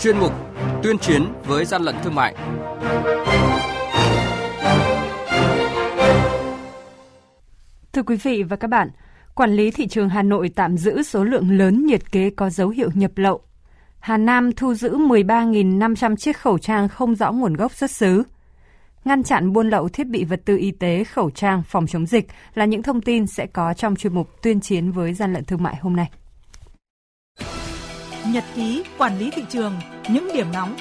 chuyên mục Tuyên chiến với gian lận thương mại. Thưa quý vị và các bạn, quản lý thị trường Hà Nội tạm giữ số lượng lớn nhiệt kế có dấu hiệu nhập lậu. Hà Nam thu giữ 13.500 chiếc khẩu trang không rõ nguồn gốc xuất xứ. Ngăn chặn buôn lậu thiết bị vật tư y tế, khẩu trang, phòng chống dịch là những thông tin sẽ có trong chuyên mục tuyên chiến với gian lận thương mại hôm nay. Nhật ký quản lý thị trường, những điểm nóng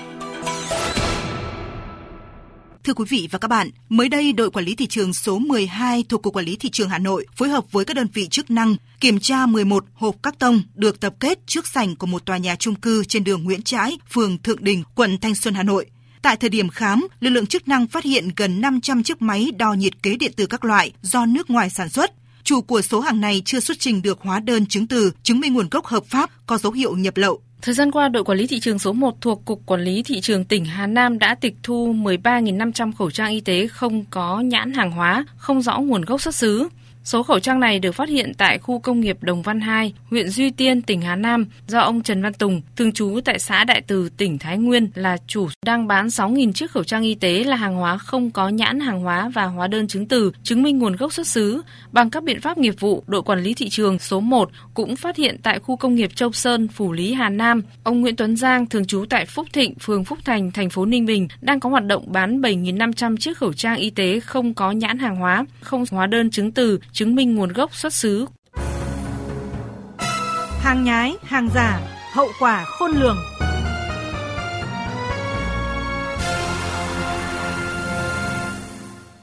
Thưa quý vị và các bạn, mới đây đội quản lý thị trường số 12 thuộc Cục Quản lý Thị trường Hà Nội phối hợp với các đơn vị chức năng kiểm tra 11 hộp các tông được tập kết trước sảnh của một tòa nhà trung cư trên đường Nguyễn Trãi, phường Thượng Đình, quận Thanh Xuân, Hà Nội. Tại thời điểm khám, lực lượng chức năng phát hiện gần 500 chiếc máy đo nhiệt kế điện tử các loại do nước ngoài sản xuất. Chủ của số hàng này chưa xuất trình được hóa đơn chứng từ chứng minh nguồn gốc hợp pháp có dấu hiệu nhập lậu. Thời gian qua, đội quản lý thị trường số 1 thuộc Cục Quản lý Thị trường tỉnh Hà Nam đã tịch thu 13.500 khẩu trang y tế không có nhãn hàng hóa, không rõ nguồn gốc xuất xứ. Số khẩu trang này được phát hiện tại khu công nghiệp Đồng Văn 2, huyện Duy Tiên, tỉnh Hà Nam do ông Trần Văn Tùng, thường trú tại xã Đại Từ, tỉnh Thái Nguyên là chủ đang bán 6.000 chiếc khẩu trang y tế là hàng hóa không có nhãn hàng hóa và hóa đơn chứng từ chứng minh nguồn gốc xuất xứ. Bằng các biện pháp nghiệp vụ, đội quản lý thị trường số 1 cũng phát hiện tại khu công nghiệp Châu Sơn, Phủ Lý, Hà Nam, ông Nguyễn Tuấn Giang, thường trú tại Phúc Thịnh, phường Phúc Thành, thành phố Ninh Bình đang có hoạt động bán 7.500 chiếc khẩu trang y tế không có nhãn hàng hóa, không hóa đơn chứng từ chứng minh nguồn gốc xuất xứ. Hàng nhái, hàng giả, hậu quả khôn lường.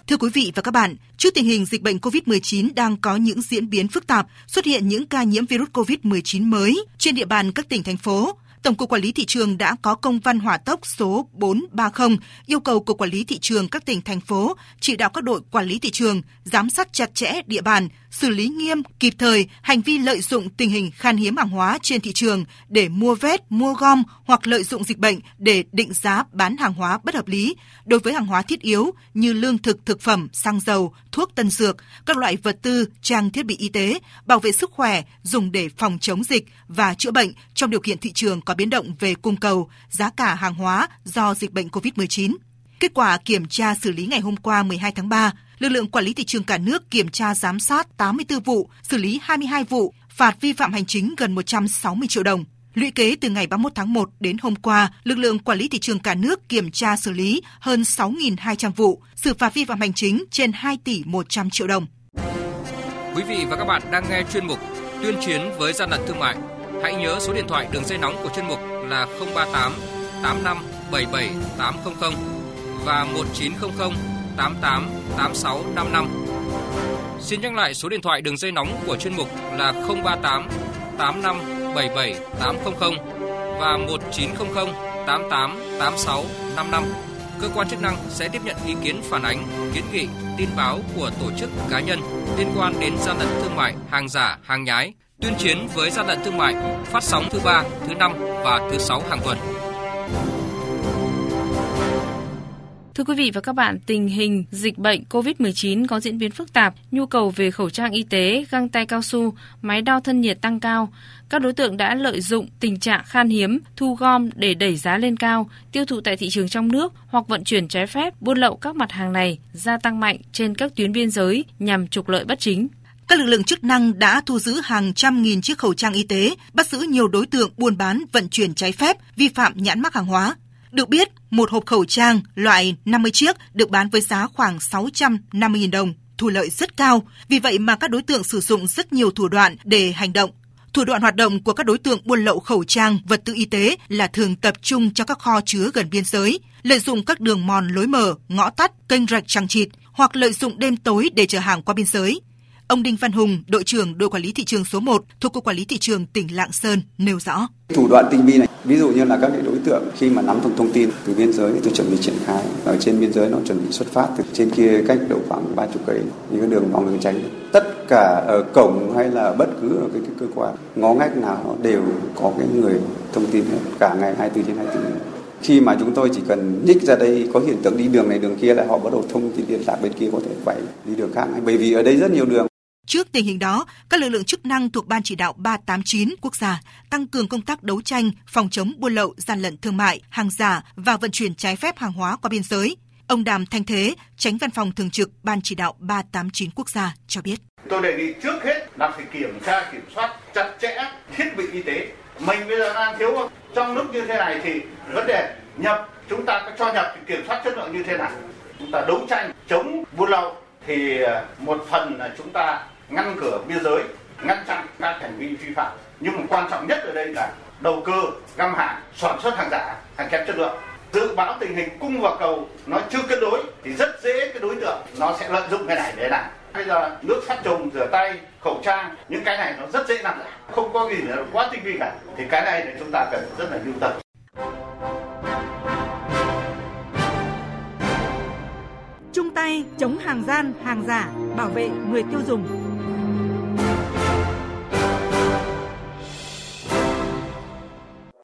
Thưa quý vị và các bạn, trước tình hình dịch bệnh COVID-19 đang có những diễn biến phức tạp, xuất hiện những ca nhiễm virus COVID-19 mới trên địa bàn các tỉnh thành phố, Tổng cục Quản lý thị trường đã có công văn hỏa tốc số 430 yêu cầu Cục Quản lý thị trường các tỉnh thành phố chỉ đạo các đội quản lý thị trường giám sát chặt chẽ địa bàn, xử lý nghiêm kịp thời hành vi lợi dụng tình hình khan hiếm hàng hóa trên thị trường để mua vét, mua gom hoặc lợi dụng dịch bệnh để định giá bán hàng hóa bất hợp lý đối với hàng hóa thiết yếu như lương thực, thực phẩm, xăng dầu, thuốc tân dược, các loại vật tư, trang thiết bị y tế, bảo vệ sức khỏe dùng để phòng chống dịch và chữa bệnh trong điều kiện thị trường có biến động về cung cầu, giá cả hàng hóa do dịch bệnh COVID-19. Kết quả kiểm tra xử lý ngày hôm qua 12 tháng 3, lực lượng quản lý thị trường cả nước kiểm tra giám sát 84 vụ, xử lý 22 vụ, phạt vi phạm hành chính gần 160 triệu đồng. Lũy kế từ ngày 31 tháng 1 đến hôm qua, lực lượng quản lý thị trường cả nước kiểm tra xử lý hơn 6.200 vụ, xử phạt vi phạm hành chính trên 2 tỷ 100 triệu đồng. Quý vị và các bạn đang nghe chuyên mục Tuyên chiến với gian lận thương mại. Hãy nhớ số điện thoại đường dây nóng của chuyên mục là 038 85 77 800 và 1900 88 86 55. Xin nhắc lại số điện thoại đường dây nóng của chuyên mục là 038 85 77 800 và 1900 88 86 55. Cơ quan chức năng sẽ tiếp nhận ý kiến phản ánh, kiến nghị, tin báo của tổ chức cá nhân liên quan đến gian lận thương mại, hàng giả, hàng nhái, tuyên chiến với gian lận thương mại, phát sóng thứ ba, thứ năm và thứ sáu hàng tuần. Thưa quý vị và các bạn, tình hình dịch bệnh COVID-19 có diễn biến phức tạp, nhu cầu về khẩu trang y tế, găng tay cao su, máy đo thân nhiệt tăng cao. Các đối tượng đã lợi dụng tình trạng khan hiếm, thu gom để đẩy giá lên cao, tiêu thụ tại thị trường trong nước hoặc vận chuyển trái phép, buôn lậu các mặt hàng này gia tăng mạnh trên các tuyến biên giới nhằm trục lợi bất chính. Các lực lượng chức năng đã thu giữ hàng trăm nghìn chiếc khẩu trang y tế, bắt giữ nhiều đối tượng buôn bán vận chuyển trái phép, vi phạm nhãn mác hàng hóa. Được biết, một hộp khẩu trang loại 50 chiếc được bán với giá khoảng 650.000 đồng, thu lợi rất cao. Vì vậy mà các đối tượng sử dụng rất nhiều thủ đoạn để hành động. Thủ đoạn hoạt động của các đối tượng buôn lậu khẩu trang, vật tư y tế là thường tập trung cho các kho chứa gần biên giới, lợi dụng các đường mòn lối mở, ngõ tắt, kênh rạch trăng trịt hoặc lợi dụng đêm tối để chở hàng qua biên giới. Ông Đinh Văn Hùng, đội trưởng đội quản lý thị trường số 1 thuộc cục quản lý thị trường tỉnh Lạng Sơn nêu rõ. Thủ đoạn tinh vi này, ví dụ như là các đối tượng khi mà nắm thông thông tin từ biên giới thì chuẩn bị triển khai ở trên biên giới nó chuẩn bị xuất phát từ trên kia cách độ khoảng ba chục cây như cái đường vòng đường tránh. Tất cả ở cổng hay là bất cứ ở cái, cái cơ quan ngó ngách nào nó đều có cái người thông tin hết cả ngày 24 trên 24 khi mà chúng tôi chỉ cần nhích ra đây có hiện tượng đi đường này đường kia là họ bắt đầu thông tin liên lạc bên kia có thể quay đi đường khác. Bởi vì ở đây rất nhiều đường. Trước tình hình đó, các lực lượng chức năng thuộc Ban chỉ đạo 389 quốc gia tăng cường công tác đấu tranh, phòng chống buôn lậu, gian lận thương mại, hàng giả và vận chuyển trái phép hàng hóa qua biên giới. Ông Đàm Thanh Thế, tránh văn phòng thường trực Ban chỉ đạo 389 quốc gia cho biết. Tôi đề nghị trước hết là phải kiểm tra, kiểm soát chặt chẽ thiết bị y tế. Mình bây giờ đang thiếu không? Trong lúc như thế này thì vấn đề nhập, chúng ta có cho nhập thì kiểm soát chất lượng như thế nào? Chúng ta đấu tranh chống buôn lậu thì ờ, một phần là chúng ta ngăn cửa biên giới, ngăn chặn các hành vi vi phạm. Nhưng mà quan trọng nhất ở đây là đầu cơ, găm hàng, sản xuất hàng giả, hàng kém chất lượng. Dự báo tình hình cung và cầu nó chưa cân đối thì rất dễ cái đối tượng nó sẽ lợi dụng cái này để làm. Bây giờ nước sát trùng rửa tay khẩu trang những cái này nó rất dễ làm giả không có gì là quá tinh vi cả. Thì cái này thì chúng ta cần rất là lưu tâm. Chung tay chống hàng gian hàng giả bảo vệ người tiêu dùng.